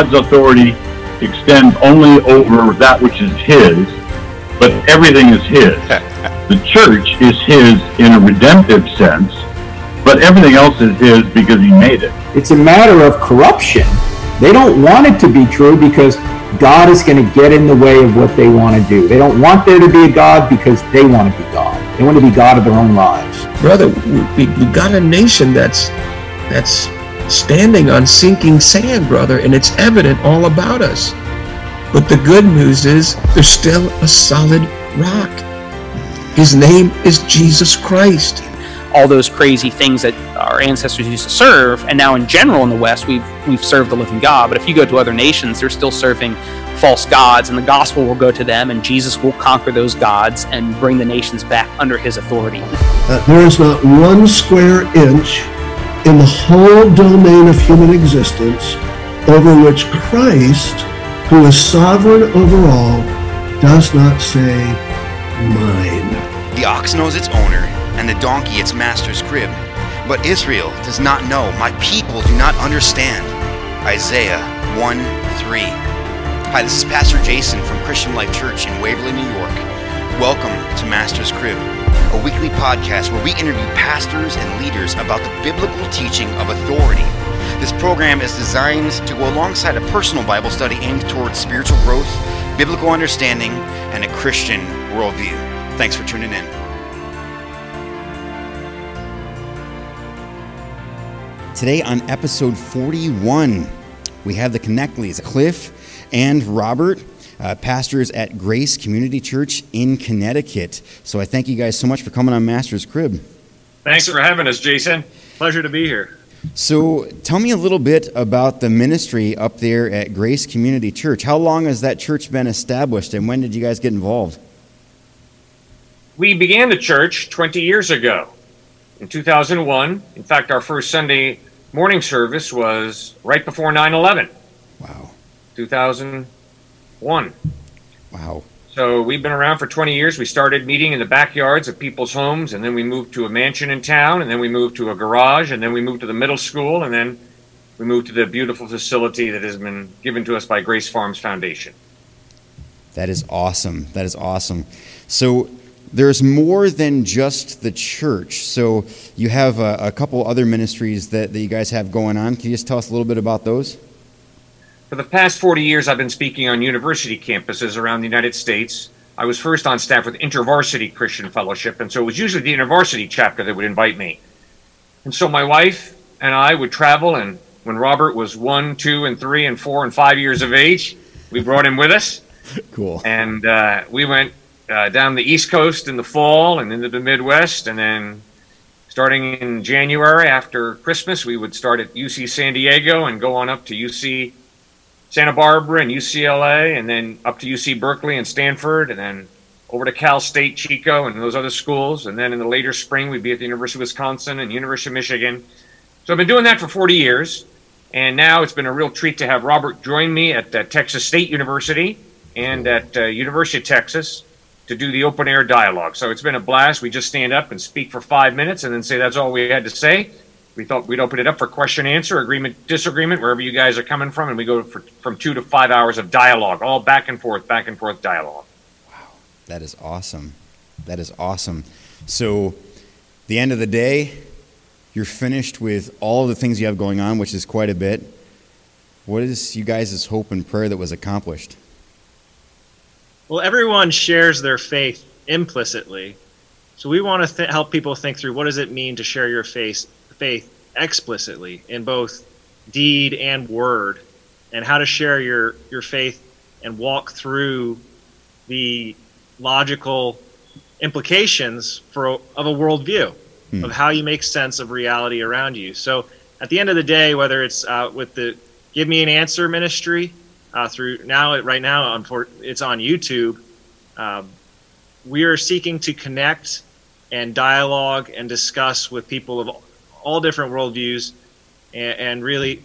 God's authority extends only over that which is His, but everything is His. the church is His in a redemptive sense, but everything else is His because He made it. It's a matter of corruption. They don't want it to be true because God is going to get in the way of what they want to do. They don't want there to be a God because they want to be God. They want to be God of their own lives. Brother, we, we got a nation that's that's standing on sinking sand, brother, and it's evident all about us. But the good news is there's still a solid rock. His name is Jesus Christ. All those crazy things that our ancestors used to serve, and now in general in the West, we've we've served the living God. But if you go to other nations, they're still serving false gods, and the gospel will go to them, and Jesus will conquer those gods and bring the nations back under His authority. Uh, there is not one square inch in the whole domain of human existence over which Christ, who is sovereign over all, does not say, mine. The ox knows its owner, and the donkey its master's crib. But Israel does not know, my people do not understand. Isaiah 1 3. Hi, this is Pastor Jason from Christian Life Church in Waverly, New York. Welcome to Master's Crib, a weekly podcast where we interview pastors and leaders about the biblical teaching of authority. This program is designed to go alongside a personal Bible study aimed towards spiritual growth, biblical understanding, and a Christian worldview. Thanks for tuning in. Today on episode 41, we have the Knechtles, Cliff and Robert, uh, pastors at Grace Community Church in Connecticut. So I thank you guys so much for coming on Master's Crib. Thanks for having us, Jason. Pleasure to be here. So tell me a little bit about the ministry up there at Grace Community Church. How long has that church been established, and when did you guys get involved? We began the church 20 years ago, in 2001. In fact, our first Sunday morning service was right before 9 11. Wow. 2001. Wow. So we've been around for 20 years. We started meeting in the backyards of people's homes, and then we moved to a mansion in town, and then we moved to a garage, and then we moved to the middle school, and then we moved to the beautiful facility that has been given to us by Grace Farms Foundation. That is awesome. That is awesome. So there's more than just the church. So you have a, a couple other ministries that, that you guys have going on. Can you just tell us a little bit about those? For the past 40 years, I've been speaking on university campuses around the United States. I was first on staff with InterVarsity Christian Fellowship, and so it was usually the InterVarsity chapter that would invite me. And so my wife and I would travel, and when Robert was one, two, and three, and four, and five years of age, we brought him with us. Cool. And uh, we went uh, down the East Coast in the fall and into the Midwest, and then starting in January after Christmas, we would start at UC San Diego and go on up to UC Santa Barbara and UCLA, and then up to UC Berkeley and Stanford, and then over to Cal State Chico and those other schools. And then in the later spring, we'd be at the University of Wisconsin and University of Michigan. So I've been doing that for 40 years. And now it's been a real treat to have Robert join me at uh, Texas State University and at uh, University of Texas to do the open air dialogue. So it's been a blast. We just stand up and speak for five minutes and then say that's all we had to say we thought we'd open it up for question and answer, agreement, disagreement, wherever you guys are coming from, and we go for, from two to five hours of dialogue, all back and forth, back and forth dialogue. Wow, that is awesome. That is awesome. So, the end of the day, you're finished with all of the things you have going on, which is quite a bit. What is you guys' hope and prayer that was accomplished? Well, everyone shares their faith implicitly. So we want to th- help people think through what does it mean to share your faith faith explicitly in both deed and word, and how to share your, your faith and walk through the logical implications for of a worldview hmm. of how you make sense of reality around you. So at the end of the day, whether it's uh, with the Give Me an Answer ministry uh, through now right now it's on YouTube. Um, we are seeking to connect and dialogue and discuss with people of all different worldviews and, and really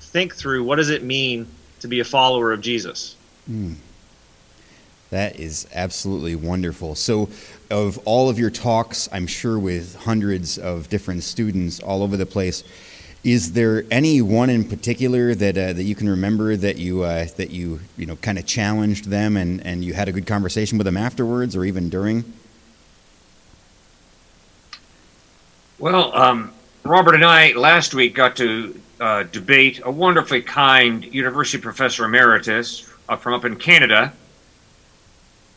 think through what does it mean to be a follower of Jesus. Mm. That is absolutely wonderful. So, of all of your talks, I'm sure with hundreds of different students all over the place, Is there any one in particular that uh, that you can remember that you uh, that you you know kind of challenged them and, and you had a good conversation with them afterwards or even during? Well, um, Robert and I last week got to uh, debate a wonderfully kind university professor emeritus uh, from up in Canada,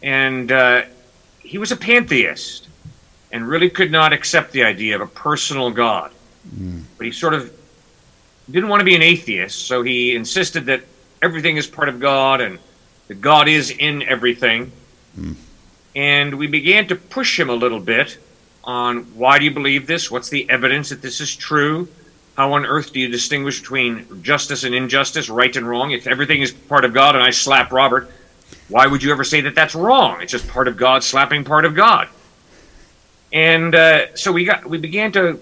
and uh, he was a pantheist and really could not accept the idea of a personal God. Mm. But he sort of didn't want to be an atheist, so he insisted that everything is part of God and that God is in everything. Mm. And we began to push him a little bit on why do you believe this? What's the evidence that this is true? How on earth do you distinguish between justice and injustice, right and wrong? If everything is part of God and I slap Robert, why would you ever say that that's wrong? It's just part of God slapping part of God. And uh, so we got we began to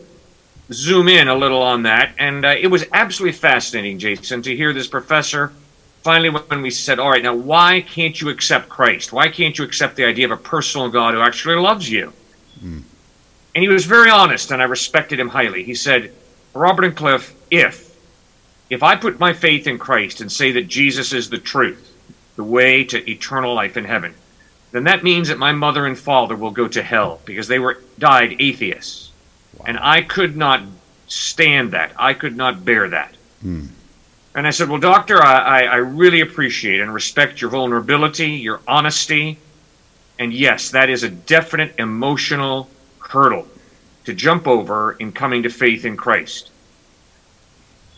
zoom in a little on that, and uh, it was absolutely fascinating, Jason, to hear this professor. Finally, when we said, "All right, now why can't you accept Christ? Why can't you accept the idea of a personal God who actually loves you?" Mm. And he was very honest, and I respected him highly. He said, "Robert and Cliff, if if I put my faith in Christ and say that Jesus is the truth, the way to eternal life in heaven, then that means that my mother and father will go to hell because they were died atheists." And I could not stand that. I could not bear that. Hmm. And I said, Well, doctor, I, I, really appreciate and respect your vulnerability, your honesty. And yes, that is a definite emotional hurdle to jump over in coming to faith in Christ.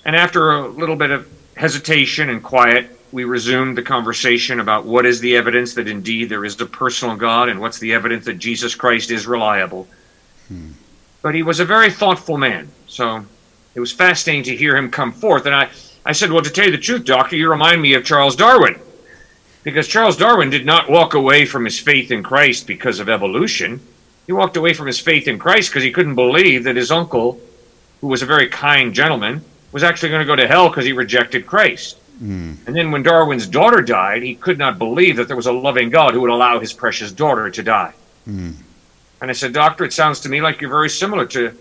And after a little bit of hesitation and quiet, we resumed the conversation about what is the evidence that indeed there is a personal God and what's the evidence that Jesus Christ is reliable. Hmm but he was a very thoughtful man. So it was fascinating to hear him come forth. And I, I said, Well, to tell you the truth, Doctor, you remind me of Charles Darwin. Because Charles Darwin did not walk away from his faith in Christ because of evolution. He walked away from his faith in Christ because he couldn't believe that his uncle, who was a very kind gentleman, was actually going to go to hell because he rejected Christ. Mm. And then when Darwin's daughter died, he could not believe that there was a loving God who would allow his precious daughter to die. Mm. And I said, Doctor, it sounds to me like you're very similar to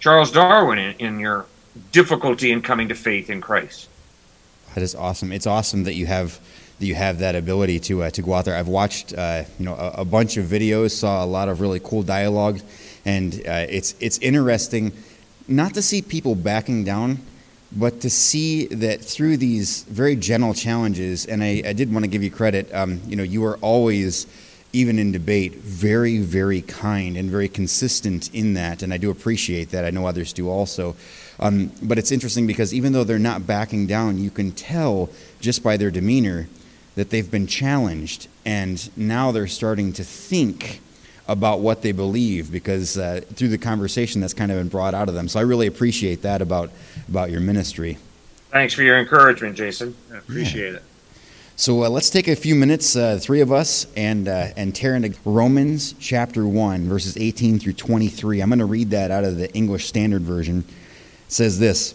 Charles Darwin in, in your difficulty in coming to faith in Christ. That is awesome. It's awesome that you have that you have that ability to uh, to go out there. I've watched uh, you know a, a, bunch of videos, saw a lot of really cool dialogue, and uh, it's it's interesting not to see people backing down, but to see that through these very gentle challenges. And I, I did want to give you credit. Um, you know, you are always even in debate, very, very kind and very consistent in that. And I do appreciate that. I know others do also. Um, but it's interesting because even though they're not backing down, you can tell just by their demeanor that they've been challenged. And now they're starting to think about what they believe because uh, through the conversation that's kind of been brought out of them. So I really appreciate that about, about your ministry. Thanks for your encouragement, Jason. I appreciate yeah. it. So uh, let's take a few minutes, uh, three of us, and uh, and tear into Romans chapter one, verses 18 through 23. I'm going to read that out of the English Standard Version. It says this: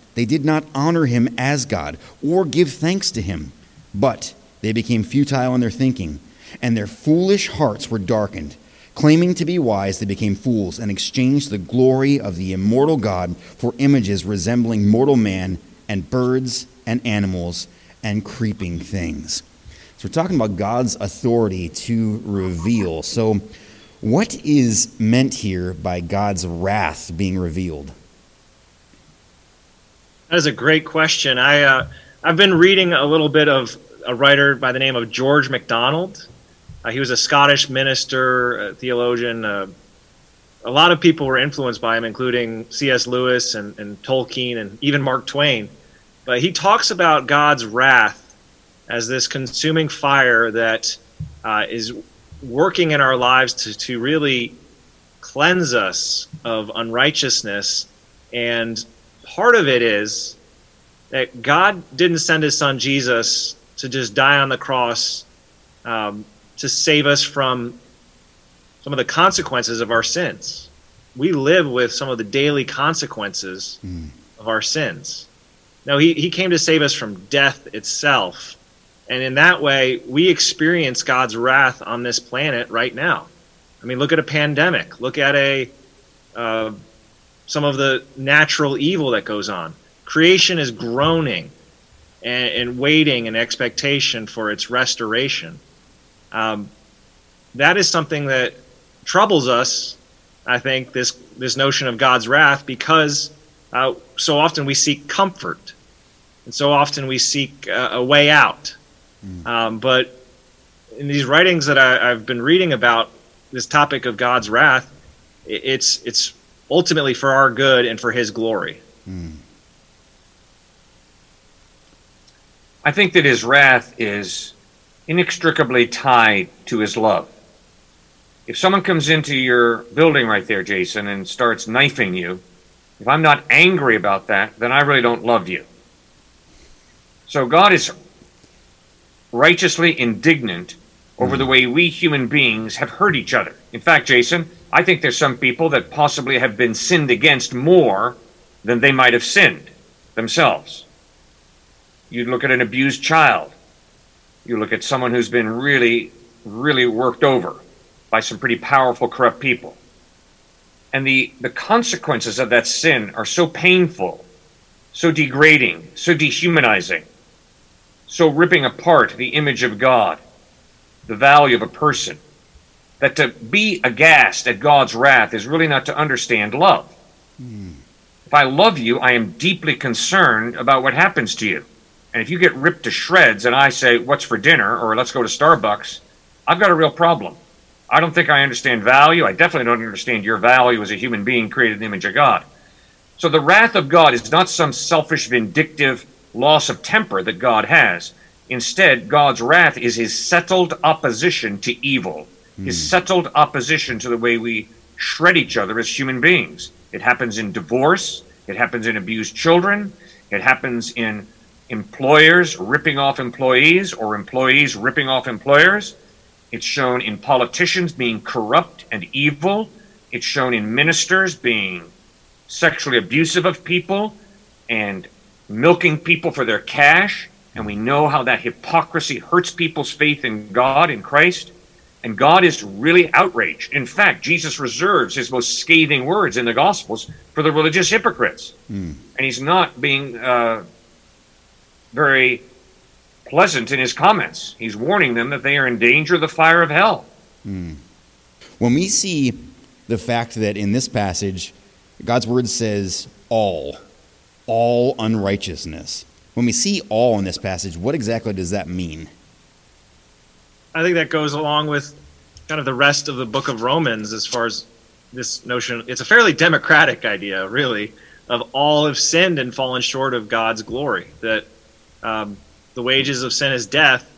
they did not honor him as God or give thanks to him. But they became futile in their thinking, and their foolish hearts were darkened. Claiming to be wise, they became fools and exchanged the glory of the immortal God for images resembling mortal man and birds and animals and creeping things. So we're talking about God's authority to reveal. So, what is meant here by God's wrath being revealed? That is a great question. I uh, I've been reading a little bit of a writer by the name of George MacDonald. Uh, he was a Scottish minister, theologian. Uh, a lot of people were influenced by him, including C.S. Lewis and, and Tolkien and even Mark Twain. But he talks about God's wrath as this consuming fire that uh, is working in our lives to, to really cleanse us of unrighteousness. And part of it is that God didn't send his son Jesus to just die on the cross um, to save us from some of the consequences of our sins. We live with some of the daily consequences Mm. of our sins. No, he, he came to save us from death itself. And in that way, we experience God's wrath on this planet right now. I mean, look at a pandemic. Look at a uh, some of the natural evil that goes on. Creation is groaning and, and waiting in expectation for its restoration. Um, that is something that troubles us. I think this this notion of God's wrath because uh, so often we seek comfort, and so often we seek uh, a way out. Um, but in these writings that I, I've been reading about this topic of God's wrath, it's it's ultimately for our good and for His glory. Hmm. I think that his wrath is inextricably tied to his love. If someone comes into your building right there, Jason, and starts knifing you, if I'm not angry about that, then I really don't love you. So God is righteously indignant over the hmm. way we human beings have hurt each other. In fact, Jason, I think there's some people that possibly have been sinned against more than they might have sinned themselves. You look at an abused child. You look at someone who's been really, really worked over by some pretty powerful, corrupt people. And the, the consequences of that sin are so painful, so degrading, so dehumanizing, so ripping apart the image of God, the value of a person, that to be aghast at God's wrath is really not to understand love. If I love you, I am deeply concerned about what happens to you. And if you get ripped to shreds and I say, What's for dinner? or let's go to Starbucks, I've got a real problem. I don't think I understand value. I definitely don't understand your value as a human being created in the image of God. So the wrath of God is not some selfish, vindictive loss of temper that God has. Instead, God's wrath is his settled opposition to evil, his hmm. settled opposition to the way we shred each other as human beings. It happens in divorce, it happens in abused children, it happens in employers ripping off employees or employees ripping off employers. It's shown in politicians being corrupt and evil. It's shown in ministers being sexually abusive of people and milking people for their cash. And we know how that hypocrisy hurts people's faith in God, in Christ. And God is really outraged. In fact, Jesus reserves his most scathing words in the Gospels for the religious hypocrites. And he's not being uh, very pleasant in his comments. He's warning them that they are in danger of the fire of hell. When we see the fact that in this passage, God's word says all, all unrighteousness. When we see all in this passage, what exactly does that mean? I think that goes along with kind of the rest of the book of Romans as far as this notion. It's a fairly democratic idea, really, of all have sinned and fallen short of God's glory. That um, the wages of sin is death,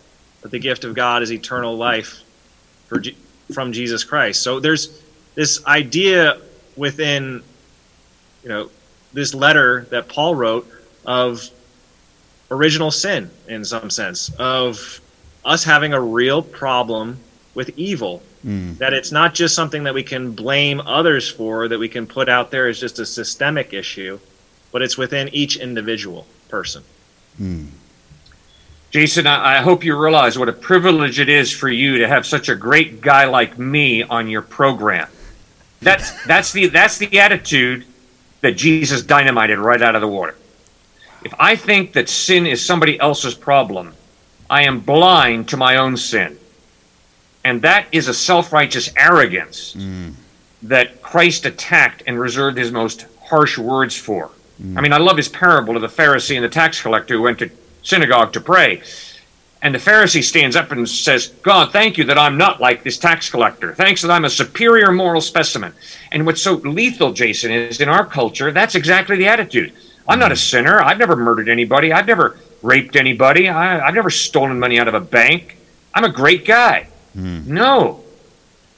but the gift of God is eternal life for, from Jesus Christ. So there's this idea within, you know, this letter that Paul wrote of original sin in some sense of us having a real problem with evil. Hmm. That it's not just something that we can blame others for, that we can put out there as just a systemic issue, but it's within each individual person. Hmm. Jason, I, I hope you realize what a privilege it is for you to have such a great guy like me on your program. That's that's the that's the attitude that Jesus dynamited right out of the water. If I think that sin is somebody else's problem, I am blind to my own sin. And that is a self-righteous arrogance mm. that Christ attacked and reserved his most harsh words for. Mm. I mean, I love his parable of the Pharisee and the tax collector who went to synagogue to pray. And the Pharisee stands up and says, God, thank you that I'm not like this tax collector. Thanks that I'm a superior moral specimen. And what's so lethal, Jason, is in our culture, that's exactly the attitude. I'm not a mm. sinner. I've never murdered anybody. I've never raped anybody. I, I've never stolen money out of a bank. I'm a great guy. Hmm. No.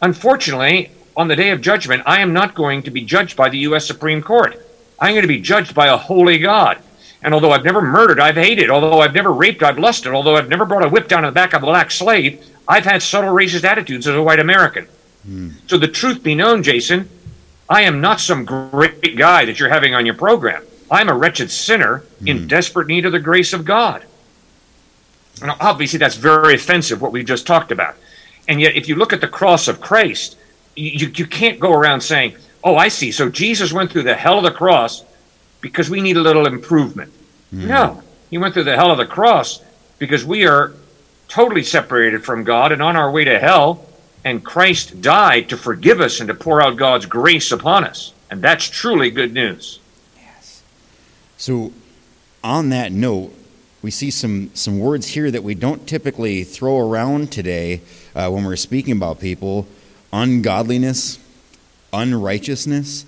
Unfortunately, on the day of judgment, I am not going to be judged by the U.S. Supreme Court. I'm going to be judged by a holy God. And although I've never murdered, I've hated. Although I've never raped, I've lusted. Although I've never brought a whip down to the back of a black slave, I've had subtle racist attitudes as a white American. Hmm. So the truth be known, Jason, I am not some great guy that you're having on your program. I'm a wretched sinner in hmm. desperate need of the grace of God. Now, obviously, that's very offensive, what we've just talked about. And yet, if you look at the cross of Christ, you, you can't go around saying, oh, I see. So Jesus went through the hell of the cross because we need a little improvement. Hmm. No, he went through the hell of the cross because we are totally separated from God and on our way to hell. And Christ died to forgive us and to pour out God's grace upon us. And that's truly good news. So, on that note, we see some, some words here that we don't typically throw around today uh, when we're speaking about people ungodliness, unrighteousness.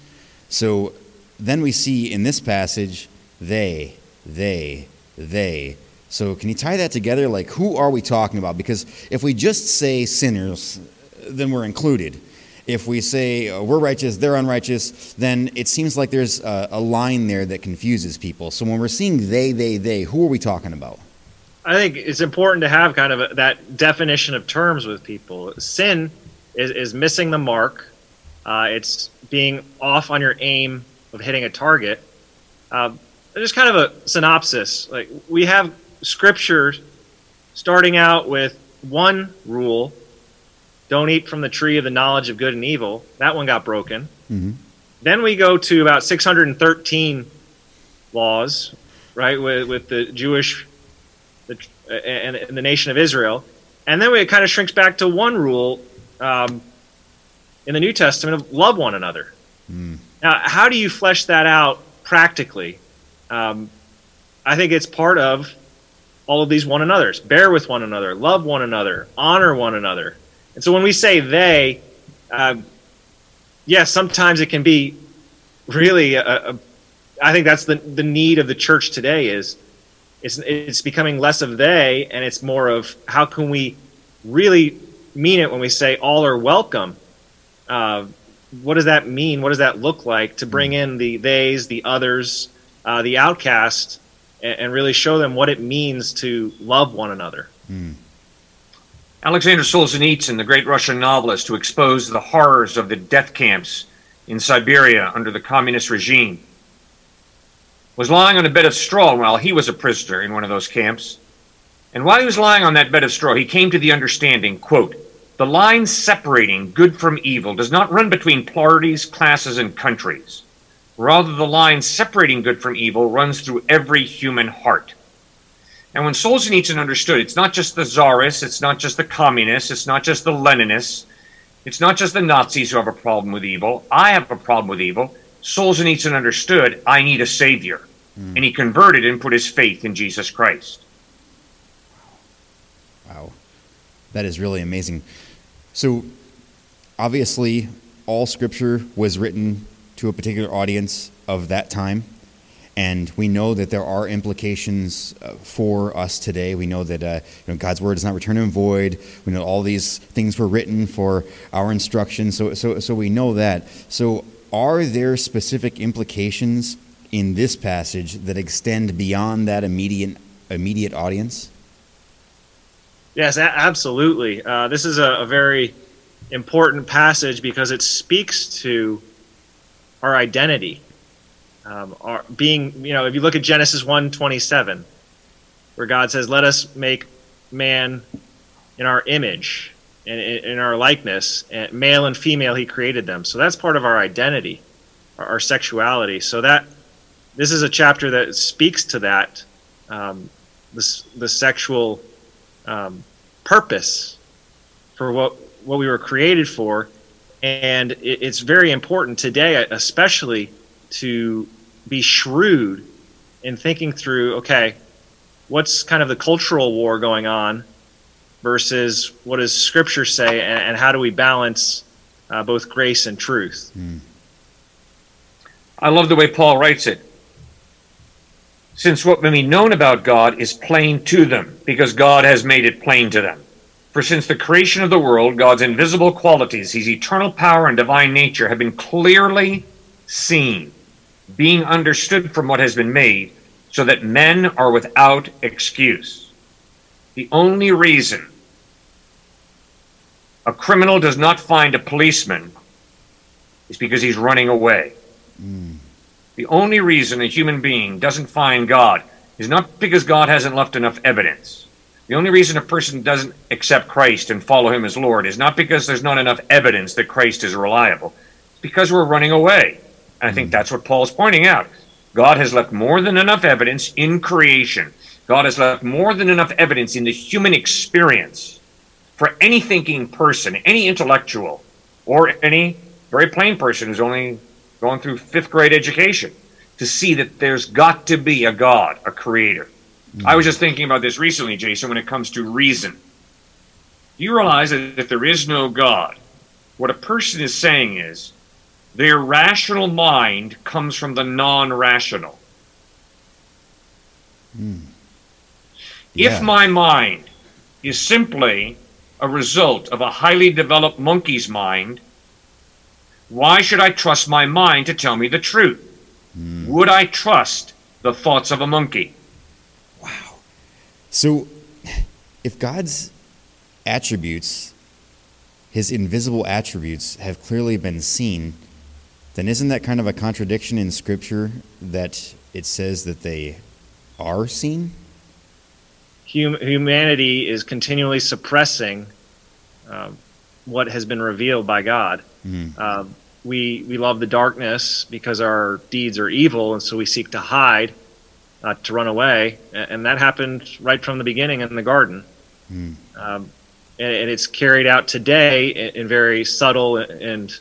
So, then we see in this passage, they, they, they. So, can you tie that together? Like, who are we talking about? Because if we just say sinners, then we're included. If we say uh, we're righteous, they're unrighteous, then it seems like there's a, a line there that confuses people. So, when we're seeing they, they, they, who are we talking about? I think it's important to have kind of a, that definition of terms with people. Sin is, is missing the mark. Uh, it's being off on your aim of hitting a target. Uh, just kind of a synopsis. Like we have scripture starting out with one rule: don't eat from the tree of the knowledge of good and evil. That one got broken. Mhm. Then we go to about 613 laws, right, with, with the Jewish the, and, and the nation of Israel. And then we, it kind of shrinks back to one rule um, in the New Testament of love one another. Now, how do you flesh that out practically? Um, I think it's part of all of these one another's. Bear with one another, love one another, honor one another. And so when we say they, uh, yes, sometimes it can be really. A, a, I think that's the the need of the church today is it's it's becoming less of they and it's more of how can we really mean it when we say all are welcome. Uh, what does that mean? What does that look like to bring in the theys, the others, uh, the outcast, and, and really show them what it means to love one another? Alexander Solzhenitsyn, the great Russian novelist who exposed the horrors of the death camps in Siberia under the communist regime, was lying on a bed of straw while he was a prisoner in one of those camps. And while he was lying on that bed of straw, he came to the understanding, quote, the line separating good from evil does not run between parties, classes, and countries. Rather, the line separating good from evil runs through every human heart. And when Solzhenitsyn understood, it's not just the czarists, it's not just the communists, it's not just the Leninists, it's not just the Nazis who have a problem with evil. I have a problem with evil. Solzhenitsyn understood, I need a savior. Hmm. And he converted and put his faith in Jesus Christ. Wow. That is really amazing. So, obviously, all scripture was written to a particular audience of that time. And we know that there are implications uh, for us today. We know that uh, you know, God's word does not return and void. We know all these things were written for our instruction. So, so, so we know that. So, are there specific implications in this passage that extend beyond that immediate immediate audience? Yes, absolutely. Uh, this is a, a very important passage because it speaks to our identity. Um, our being, you know, if you look at Genesis 1:27, where God says, "Let us make man in our image and in, our likeness, and male and female He created them." So that's part of our identity, our, sexuality. So that this is a chapter that speaks to that, um, this the sexual um, purpose for what what we were created for, and it, it's very important today, especially to be shrewd in thinking through. Okay, what's kind of the cultural war going on versus what does Scripture say, and, and how do we balance uh, both grace and truth? I love the way Paul writes it. Since what may be known about God is plain to them, because God has made it plain to them. For since the creation of the world, God's invisible qualities, his eternal power and divine nature, have been clearly seen, being understood from what has been made, so that men are without excuse. The only reason a criminal does not find a policeman is because he's running away. Hmm. The only reason a human being doesn't find God is not because God hasn't left enough evidence. The only reason a person doesn't accept Christ and follow him as Lord is not because there's not enough evidence that Christ is reliable. It's because we're running away. I think hmm. that's what Paul's pointing out. God has left more than enough evidence in creation. God has left more than enough evidence in the human experience for any thinking person, any intellectual, or any very plain person who's only going through fifth grade education to see that there's got to be a God, a creator. I was just thinking about this recently, Jason, when it comes to reason. You realize that if there is no God, what a person is saying is their rational mind comes from the non rational. Hmm. Yeah. If my mind is simply a result of a highly developed monkey's mind, why should I trust my mind to tell me the truth? Hmm. Would I trust the thoughts of a monkey? Wow. So, if God's attributes, his invisible attributes, have clearly been seen, then isn't that kind of a contradiction in Scripture that it says that they are seen? hum- humanity is continually suppressing um, what has been revealed by God. Um, we we love the darkness because our deeds are evil, and so we seek to hide, uh, to run away, and that happened right from the beginning in the garden. Um, and, and it's carried out today in, in very subtle and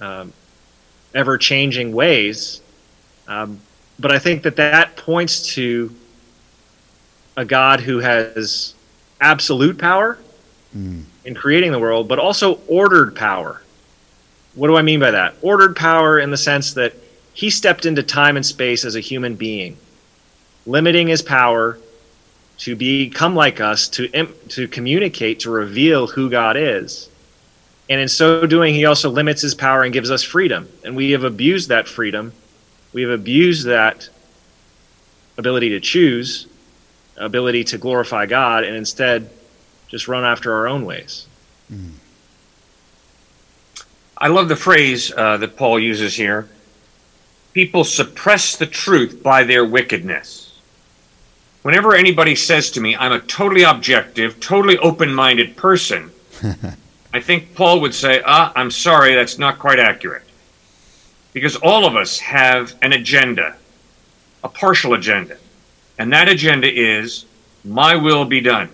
um, ever changing ways. Um, but I think that that points to a God who has absolute power in creating the world, but also ordered power. What do I mean by that? Ordered power in the sense that he stepped into time and space as a human being, limiting his power to become like us, to to communicate, to reveal who God is. And in so doing, he also limits his power and gives us freedom. And we have abused that freedom. We have abused that ability to choose, ability to glorify God, and instead just run after our own ways. I love the phrase uh, that Paul uses here. People suppress the truth by their wickedness. Whenever anybody says to me, I'm a totally objective, totally open minded person, I think Paul would say, Ah, I'm sorry, that's not quite accurate. Because all of us have an agenda, a partial agenda. And that agenda is, My will be done.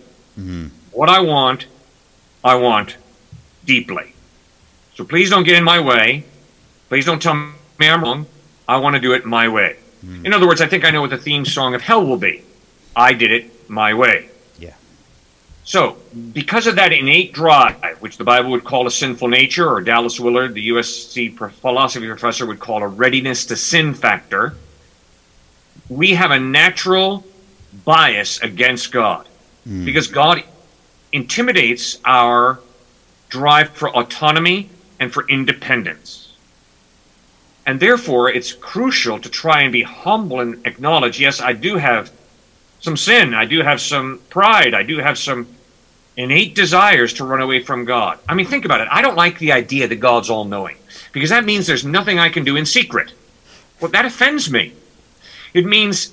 What I want, I want deeply. So please don't get in my way. Please don't tell me I'm wrong. I want to do it my way. In other words, I think I know what the theme song of hell will be. I did it my way. So, because of that innate drive, which the Bible would call a sinful nature, or Dallas Willard, the USC philosophy professor, would call a readiness to sin factor, we have a natural bias against God. Hmm. Because God intimidates our drive for autonomy and for independence. And therefore, it's crucial to try and be humble and acknowledge yes, I do have some sin, I do have some pride, I do have some innate desires to run away from God. I mean, think about it. I don't like the idea that God's all knowing because that means there's nothing I can do in secret. Well, that offends me. It means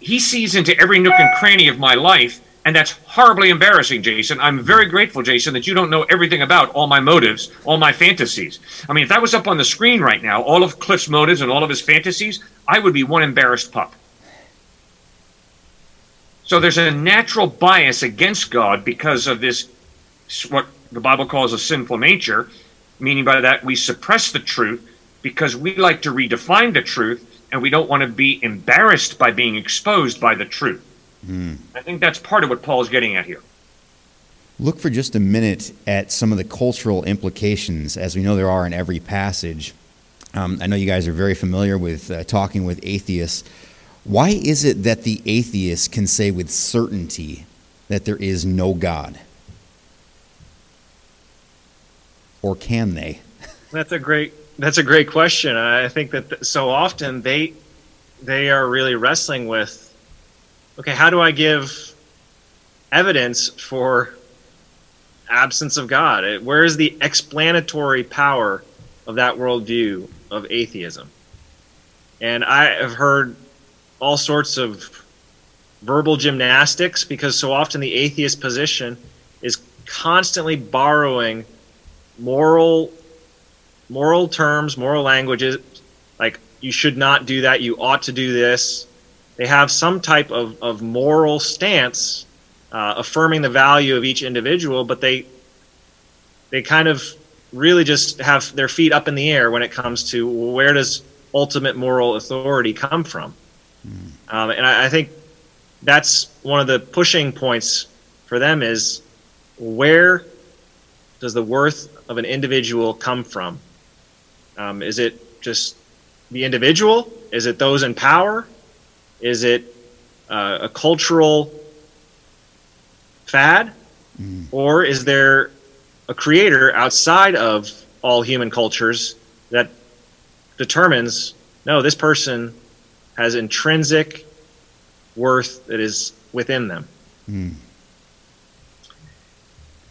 he sees into every nook and cranny of my life, and that's horribly embarrassing, Jason. I'm very grateful, Jason, that you don't know everything about all my motives, all my fantasies. I mean, if that was up on the screen right now, all of Cliff's motives and all of his fantasies, I would be one embarrassed pup. So there's a natural bias against God because of this, what the Bible calls a sinful nature, meaning by that we suppress the truth because we like to redefine the truth and we don't want to be embarrassed by being exposed by the truth. I think that's part of what Paul's getting at here. Look for just a minute at some of the cultural implications, as we know there are in every passage. Um, I know you guys are very familiar with uh, talking with atheists. Why is it that the atheist can say with certainty that there is no God? Or can they? That's a great. That's a great question. I think that th- so often they they are really wrestling with okay, how do I give evidence for absence of God? Where is the explanatory power of that worldview of atheism? And I have heard all sorts of verbal gymnastics because so often the atheist position is constantly borrowing moral moral terms, moral languages like you should not do that, you ought to do this. They have some type of, of moral stance uh, affirming the value of each individual, but they they kind of really just have their feet up in the air when it comes to where does ultimate moral authority come from. Mm. Um, and I, I think that's one of the pushing points for them is where does the worth of an individual come from? Um, is it just the individual? Is it those in power? Is it uh, a cultural fad? Mm. Or is there a creator outside of all human cultures that determines no, this person has intrinsic worth that is within them. Mm.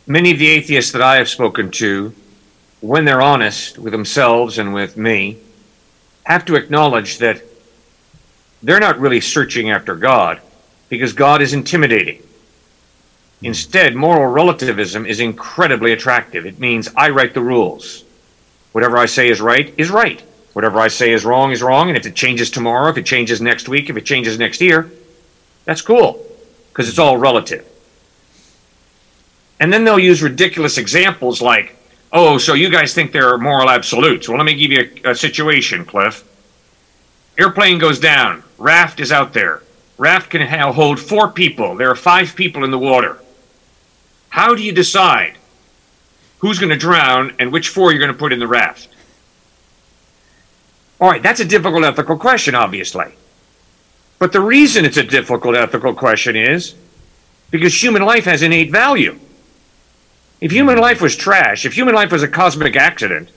Many of the atheists that I have spoken to, when they're honest with themselves and with me, have to acknowledge that they're not really searching after God because God is intimidating. Instead, moral relativism is incredibly attractive. It means I write the rules. Whatever I say is right is right. Whatever I say is wrong is wrong. And if it changes tomorrow, if it changes next week, if it changes next year, that's cool because it's all relative. And then they'll use ridiculous examples like, oh, so you guys think there are moral absolutes. Well, let me give you a, a situation, Cliff. Airplane goes down. Raft is out there. Raft can hold four people. There are five people in the water. How do you decide who's going to drown and which four you're going to put in the raft? All right, that's a difficult ethical question, obviously. But the reason it's a difficult ethical question is because human life has innate value. If human life was trash, if human life was a cosmic accident,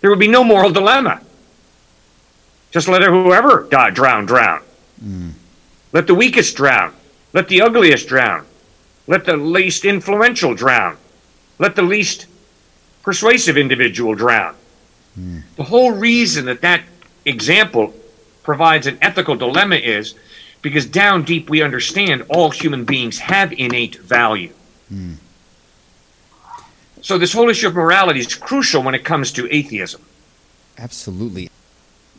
there would be no moral dilemma. Just let whoever die, drown, drown. Mm. Let the weakest drown. Let the ugliest drown. Let the least influential drown. Let the least persuasive individual drown. Mm. The whole reason that that example provides an ethical dilemma is because down deep we understand all human beings have innate value. Mm. So this whole issue of morality is crucial when it comes to atheism. Absolutely.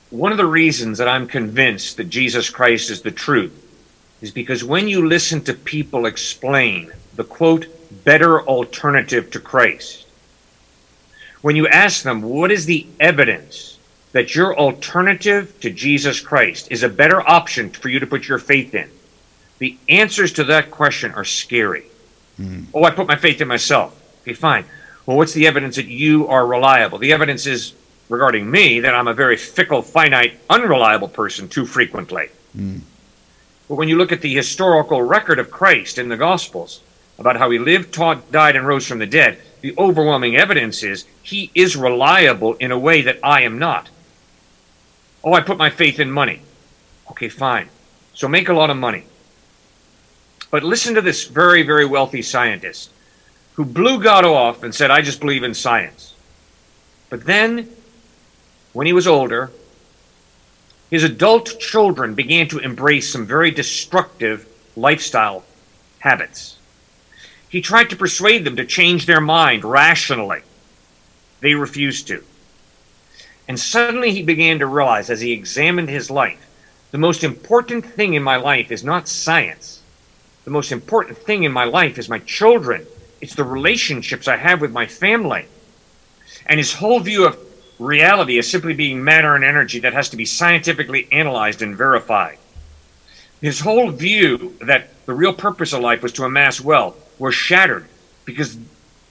One of the reasons that I'm convinced that Jesus Christ is the truth is because when you listen to people explain the quote, better alternative to Christ, when you ask them, what is the evidence that your alternative to Jesus Christ is a better option for you to put your faith in? The answers to that question are scary. Mm. Oh, I put my faith in myself. Okay, fine. Well, what's the evidence that you are reliable? The evidence is regarding me that I'm a very fickle, finite, unreliable person too frequently. Mm. But when you look at the historical record of Christ in the Gospels about how he lived, taught, died, and rose from the dead, the overwhelming evidence is he is reliable in a way that I am not. Oh, I put my faith in money. Okay, fine. So make a lot of money. But listen to this very, very wealthy scientist who blew God off and said, I just believe in science. But then, when he was older, his adult children began to embrace some very destructive lifestyle habits. He tried to persuade them to change their mind rationally. They refused to. And suddenly he began to realize, as he examined his life, the most important thing in my life is not science. The most important thing in my life is my children. It's the relationships I have with my family. And his whole view of reality is simply being matter and energy that has to be scientifically analyzed and verified. His whole view that the real purpose of life was to amass wealth were shattered because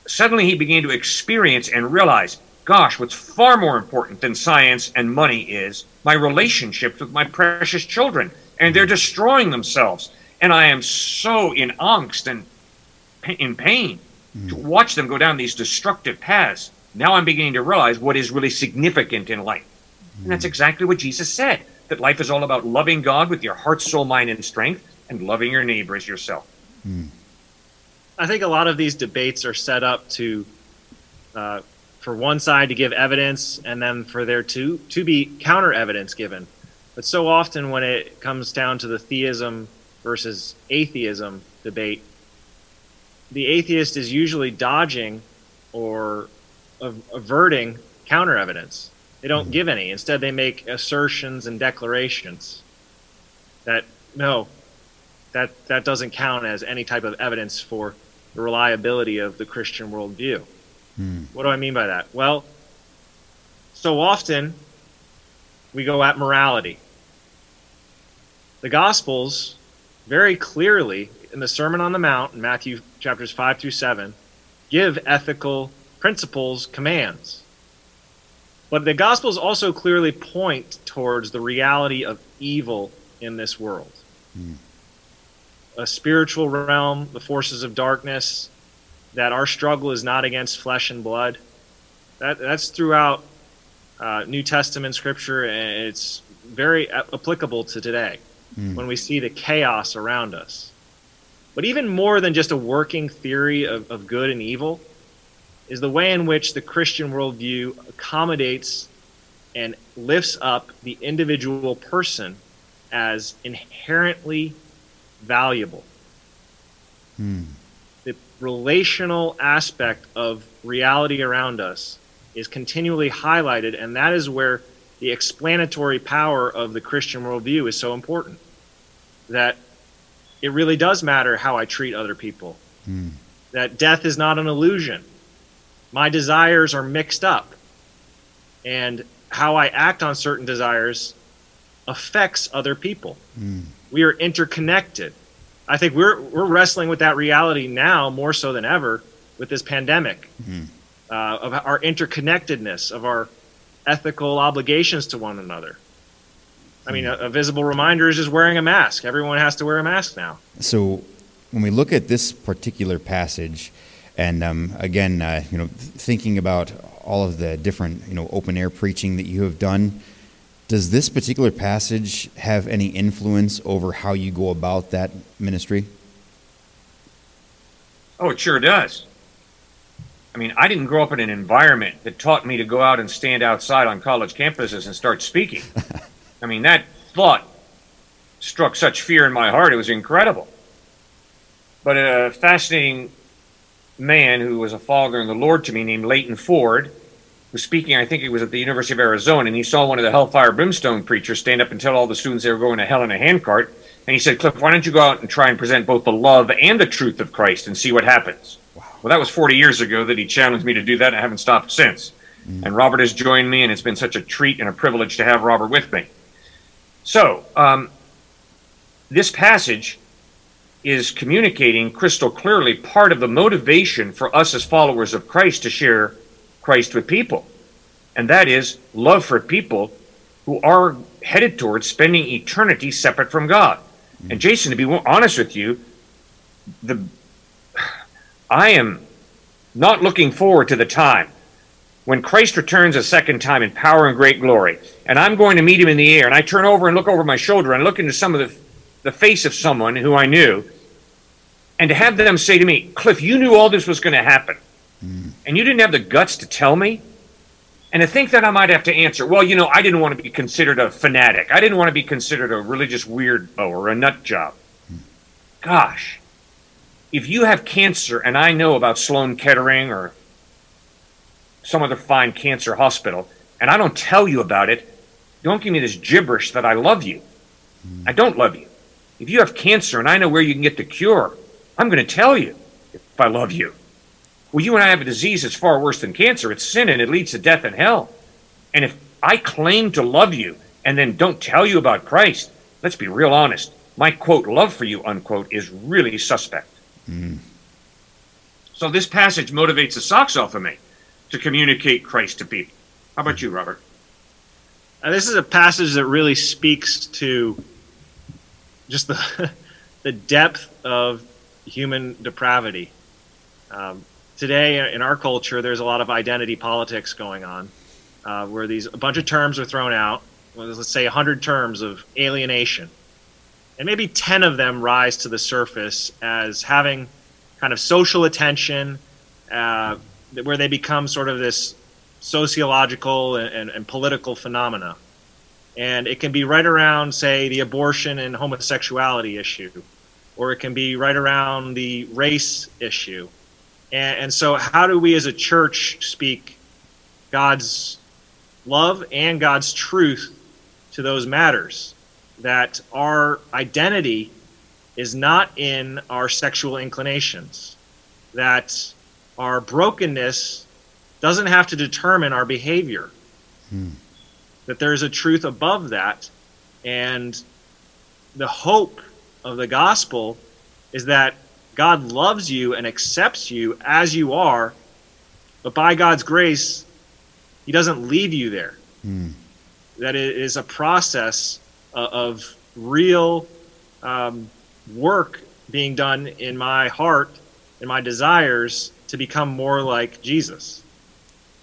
suddenly he began to experience and realize gosh, what's far more important than science and money is my relationships with my precious children. And they're destroying themselves. And I am so in angst and in pain mm. to watch them go down these destructive paths. Now I'm beginning to realize what is really significant in life. Mm. And that's exactly what Jesus said that life is all about loving God with your heart, soul, mind, and strength, and loving your neighbor as yourself. I think a lot of these debates are set up to, uh, for one side to give evidence, and then for there to to be counter evidence given. But so often, when it comes down to the theism versus atheism debate, the atheist is usually dodging or av- averting counter evidence. They don't give any. Instead, they make assertions and declarations that no, that that doesn't count as any type of evidence for the reliability of the Christian worldview. Hmm. What do I mean by that? Well, so often we go at morality. The Gospels very clearly in the Sermon on the Mount in Matthew chapters 5 through 7 give ethical principles, commands. But the Gospels also clearly point towards the reality of evil in this world. Hmm. A spiritual realm, the forces of darkness, that our struggle is not against flesh and blood. That, that's throughout uh, New Testament scripture, and it's very applicable to today when we see the chaos around us. But even more than just a working theory of, of good and evil is the way in which the Christian worldview accommodates and lifts up the individual person as inherently valuable. Hmm. The relational aspect of reality around us is continually highlighted, and that is where the explanatory power of the Christian worldview is so important. That it really does matter how I treat other people. Hmm. That death is not an illusion. My desires are mixed up. And how I act on certain desires affects other people. Hmm. We are interconnected. I think we're we're wrestling with that reality now more so than ever with this pandemic uh, of our interconnectedness, of our ethical obligations to one another. I mean, a, a visible reminder is just wearing a mask. Everyone has to wear a mask now. So when we look at this particular passage, and um, again, uh, you know, thinking about all of the different, you know, open air preaching that you have done, does this particular passage have any influence over how you go about that ministry? Oh, it sure does. I mean, I didn't grow up in an environment that taught me to go out and stand outside on college campuses and start speaking. I mean, that thought struck such fear in my heart, it was incredible. But a fascinating man who was a follower in the Lord to me named Leighton Ford was speaking, I think it was at the University of Arizona, and he saw one of the Hellfire Brimstone preachers stand up and tell all the students they were going to hell in a handcart. And he said, Cliff, why don't you go out and try and present both the love and the truth of Christ and see what happens? Well, that was 40 years ago that he challenged me to do that, and I haven't stopped since. And Robert has joined me, and it's been such a treat and a privilege to have Robert with me. So, um, this passage is communicating crystal clearly part of the motivation for us as followers of Christ to share Christ with people. And that is love for people who are headed towards spending eternity separate from God. Mm-hmm. And Jason, to be honest with you, the I am not looking forward to the time when Christ returns a second time in power and great glory, and I'm going to meet him in the air, and I turn over and look over my shoulder and look into some of the, the face of someone who I knew, and to have them say to me, Cliff, you knew all this was going to happen, and you didn't have the guts to tell me? And to think that I might have to answer, well, you know, I didn't want to be considered a fanatic. I didn't want to be considered a religious weirdo or a nut job. Gosh, if you have cancer and I know about Sloan Kettering or some other fine cancer hospital, and I don't tell you about it, don't give me this gibberish that I love you. Hmm. I don't love you. If you have cancer and I know where you can get the cure, I'm going to tell you if I love you. Well, you and I have a disease that's far worse than cancer. It's sin and it leads to death and hell. And if I claim to love you and then don't tell you about Christ, let's be real honest. My quote, love for you, unquote, is really suspect. So this passage motivates the socks off of me to communicate Christ to people. How about you, Robert? Uh, this is a passage that really speaks to just the the depth of human depravity. Um, today, in our culture, there's a lot of identity politics going on, uh, where these a bunch of terms are thrown out, let's say 100 terms of alienation. And maybe 10 of them rise to the surface as having kind of social attention, uh, where they become sort of this sociological and, and, and political phenomena. And it can be right around, say, the abortion and homosexuality issue, or it can be right around the race issue. And, and so, how do we as a church speak God's love and God's truth to those matters? That our identity is not in our sexual inclinations, that our brokenness doesn't have to determine our behavior. Hmm. That there's a truth above that. And the hope of the gospel is that God loves you and accepts you as you are, but by God's grace, He doesn't leave you there. Hmm. That it is a process of real um, work being done in my heart, in my desires to become more like Jesus.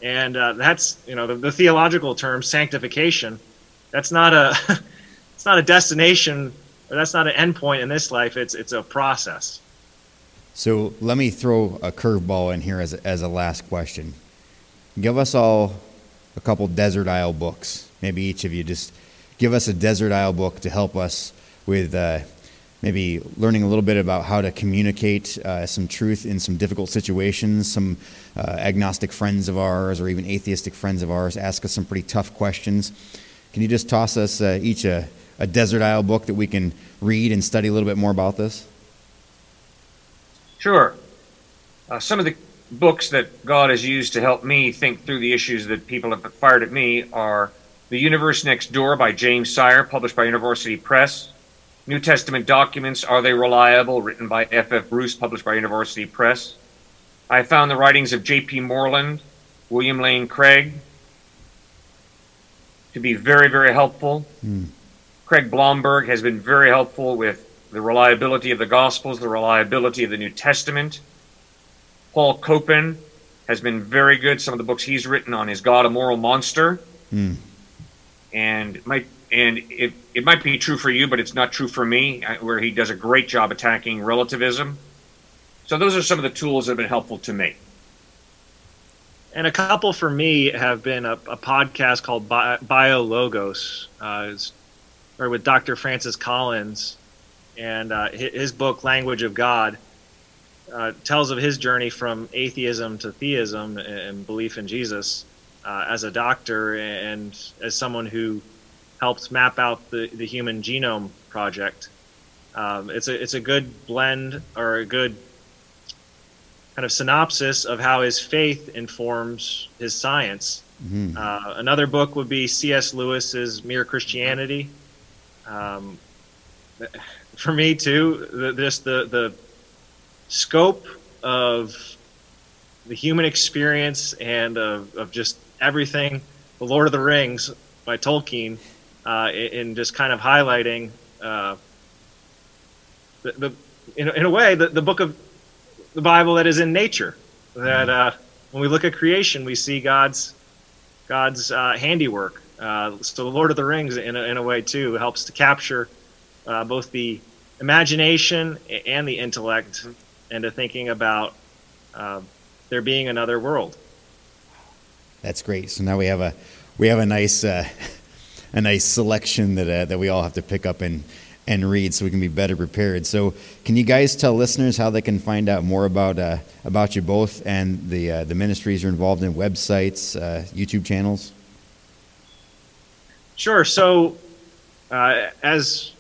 And uh, that's, you know, the, the theological term sanctification. That's not a, it's not a destination, or that's not an endpoint in this life. It's it's a process. So let me throw a curveball in here as a, as a last question. Give us all a couple desert isle books. Maybe each of you just give us a desert isle book to help us with uh, maybe learning a little bit about how to communicate uh, some truth in some difficult situations. Some uh, agnostic friends of ours, or even atheistic friends of ours, ask us some pretty tough questions. Can you just toss us uh, each a, a desert isle book that we can read and study a little bit more about this? Sure. Uh, some of the books that God has used to help me think through the issues that people have fired at me are The Universe Next Door by James Sire, published by University Press. New Testament Documents, Are They Reliable? written by F. F. Bruce, published by University Press. I found the writings of J.P. Moreland, William Lane Craig to be very, very helpful. Mm. Craig Blomberg has been very helpful with the reliability of the Gospels, the reliability of the New Testament. Paul Copan has been very good. Some of the books he's written on is God a Moral Monster? Mm. And might and it, it might be true for you, but it's not true for me, uh, where he does a great job attacking relativism. So those are some of the tools that have been helpful to me. And a couple for me have been a, a podcast called Bi- BioLogos, uh, or with Dr. Francis Collins, and uh, his book Language of God uh, tells of his journey from atheism to theism and belief in Jesus uh, as a doctor and as someone who helped map out the, the Human Genome Project. Um, it's a it's a good blend or a good kind of synopsis of how his faith informs his science. Mm-hmm. Uh, another book would be C.S. Lewis's Mere Christianity. Um, for me too, the, this the the scope of the human experience and of, of just everything. The Lord of the Rings by Tolkien uh, in just kind of highlighting uh, the, the in, in, a way the, the book of the Bible that is in nature. That mm-hmm. uh, when we look at creation, we see God's God's uh, handiwork. Uh, so the Lord of the Rings, in a, in a way too, helps to capture uh, both the imagination and the intellect into thinking about there being another world. That's great. So now we have a we have a nice a nice selection that uh, that we all have to pick up and and read so we can be better prepared. So, can you guys tell listeners how they can find out more about uh, about you both and the uh, the ministries you're involved in, websites, uh, YouTube channels? Sure. So, uh, as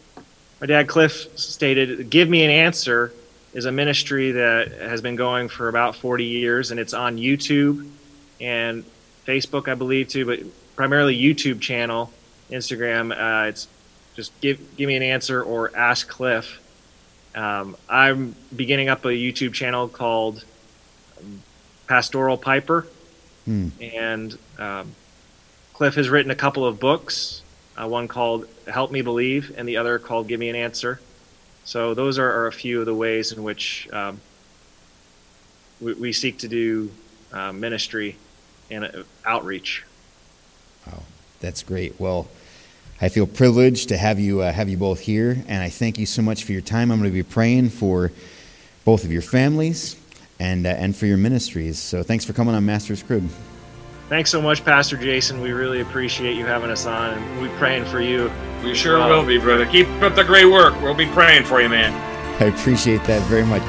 my dad Cliff stated, "Give Me an Answer" is a ministry that has been going for about 40 years, and it's on YouTube and Facebook, I believe, too, but primarily YouTube channel. Instagram. Uh, it's just give give me an answer or ask Cliff. Um, I'm beginning up a YouTube channel called Pastoral Piper, hmm. and um, Cliff has written a couple of books. Uh, one called "Help Me Believe" and the other called "Give Me an Answer." So those are, are a few of the ways in which um, we, we, seek to do uh, ministry and uh, outreach. Wow, that's great. Well, I feel privileged to have you uh, have you both here, and I thank you so much for your time. I'm going to be praying for both of your families and uh, and for your ministries. So thanks for coming on Master's Crib. Thanks so much, Pastor Jason. We really appreciate you having us on, and we're praying for you. We sure will be, brother. Keep up the great work. We'll be praying for you, man. I appreciate that very much.